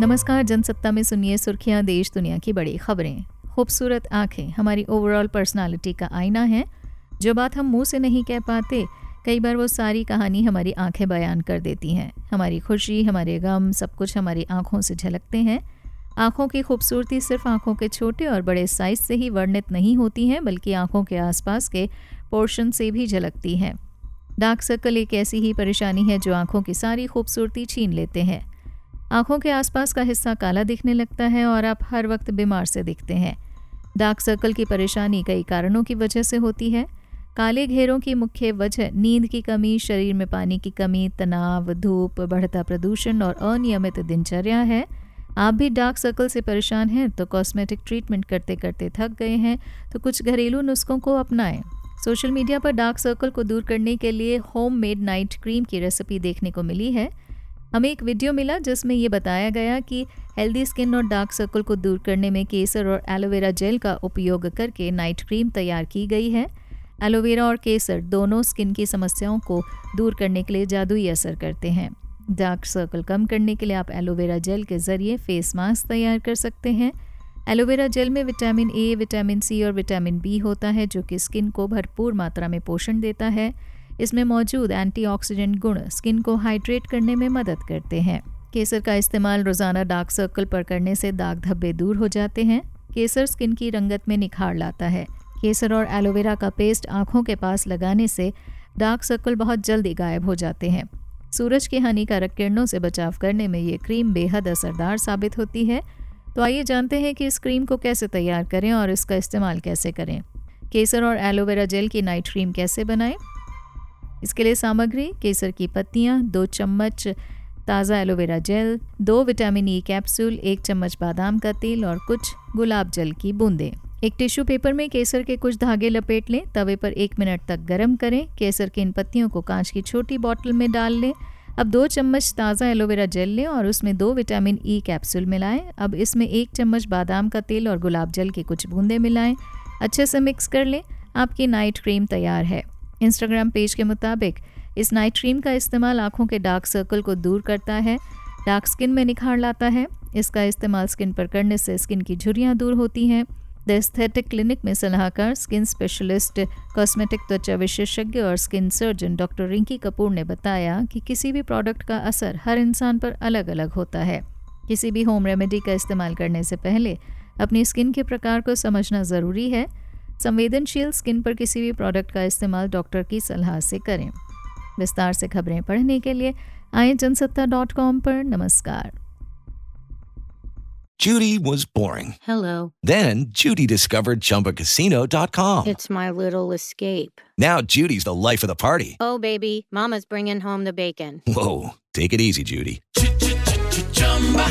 नमस्कार, जनसत्ता में सुनिए सुर्खियाँ, देश दुनिया की बड़ी खबरें। खूबसूरत आँखें, हमारी ओवरऑल पर्सनालिटी का आईना है। जो बात हम मुँह से नहीं कह पाते, कई बार वो सारी कहानी हमारी आँखें बयान कर देती हैं। हमारी खुशी, हमारे गम, सब कुछ हमारी आँखों से झलकते हैं। आँखों की खूबसूरती सिर्फ़ आँखों के छोटे और बड़े साइज़ से ही वर्णित नहीं होती हैं, बल्कि आँखों के आसपास के पोर्शन से भी झलकती हैं। डार्क सर्कल एक ऐसी ही परेशानी है जो आँखों की सारी खूबसूरती छीन लेते हैं। आँखों के आसपास का हिस्सा काला दिखने लगता है और आप हर वक्त बीमार से दिखते हैं। डार्क सर्कल की परेशानी कई कारणों की वजह से होती है। काले घेरों की मुख्य वजह नींद की कमी, शरीर में पानी की कमी, तनाव, धूप, बढ़ता प्रदूषण और अनियमित दिनचर्या है। आप भी डार्क सर्कल से परेशान हैं तो कॉस्मेटिक ट्रीटमेंट करते करते थक गए हैं तो कुछ घरेलू नुस्खों को अपनाएँ। सोशल मीडिया पर डार्क सर्कल को दूर करने के लिए होम मेड नाइट क्रीम की रेसिपी देखने को मिली है। हमें एक वीडियो मिला जिसमें ये बताया गया कि हेल्दी स्किन और डार्क सर्कल को दूर करने में केसर और एलोवेरा जेल का उपयोग करके नाइट क्रीम तैयार की गई है। एलोवेरा और केसर दोनों स्किन की समस्याओं को दूर करने के लिए जादुई असर करते हैं। डार्क सर्कल कम करने के लिए आप एलोवेरा जेल के ज़रिए फेस मास्क तैयार कर सकते हैं। एलोवेरा जेल में विटामिन ए विटामिन सी और विटामिन बी होता है जो कि स्किन को भरपूर मात्रा में पोषण देता है। इसमें मौजूद एंटीऑक्सीडेंट गुण स्किन को हाइड्रेट करने में मदद करते हैं। केसर का इस्तेमाल रोज़ाना डार्क सर्कल पर करने से दाग धब्बे दूर हो जाते हैं। केसर स्किन की रंगत में निखार लाता है। केसर और एलोवेरा का पेस्ट आँखों के पास लगाने से डार्क सर्कल बहुत जल्दी गायब हो जाते हैं। सूरज की हानिकारक किरणों से बचाव करने में ये क्रीम बेहद असरदार साबित होती है। तो आइए जानते हैं कि इस क्रीम को कैसे तैयार करें और इसका इस्तेमाल कैसे करें। केसर और एलोवेरा जेल की नाइट क्रीम कैसे बनाएँ? इसके लिए सामग्री, केसर की पत्तियाँ, दो चम्मच ताज़ा एलोवेरा जेल, दो विटामिन ई कैप्सूल, एक चम्मच बादाम का तेल और कुछ गुलाब जल की बूंदें। एक टिश्यू पेपर में केसर के कुछ धागे लपेट लें। तवे पर एक मिनट तक गर्म करें। केसर की इन पत्तियों को कांच की छोटी बॉटल में डाल लें। अब दो चम्मच ताज़ा एलोवेरा जेल लें और उसमें दो विटामिन ई कैप्सूल मिलाएँ। अब इसमें एक चम्मच बादाम का तेल और गुलाब जल की कुछ बूंदें मिलाएँ। अच्छे से मिक्स कर लें। आपकी नाइट क्रीम तैयार है। इंस्टाग्राम पेज के मुताबिक, इस नाइट क्रीम का इस्तेमाल आँखों के डार्क सर्कल को दूर करता है। डार्क स्किन में निखार लाता है। इसका इस्तेमाल स्किन पर करने से स्किन की झुरियाँ दूर होती हैं। द एस्थेटिक क्लिनिक में सलाहकार स्किन स्पेशलिस्ट कॉस्मेटिक त्वचा विशेषज्ञ और skin surgeon doctor Rinki Kapoor ने बताया कि किसी भी प्रोडक्ट का असर हर इंसान पर अलग अलग होता है। किसी भी होम रेमेडी का इस्तेमाल करने से पहले अपनी स्किन के प्रकार को समझना ज़रूरी है। संवेदनशील स्किन पर किसी भी प्रोडक्ट का इस्तेमाल डॉक्टर की सलाह से करें विस्तार से खबरें पढ़ने के लिए आए जनसत्ता डॉट कॉम पर नमस्कार Judy was boring. Hello. Then Judy discovered ChumbaCasino.com. It's my little escape. Now Judy's the life of the party. Oh, baby, Mama's bringing home the bacon. Whoa, take it easy, Judy.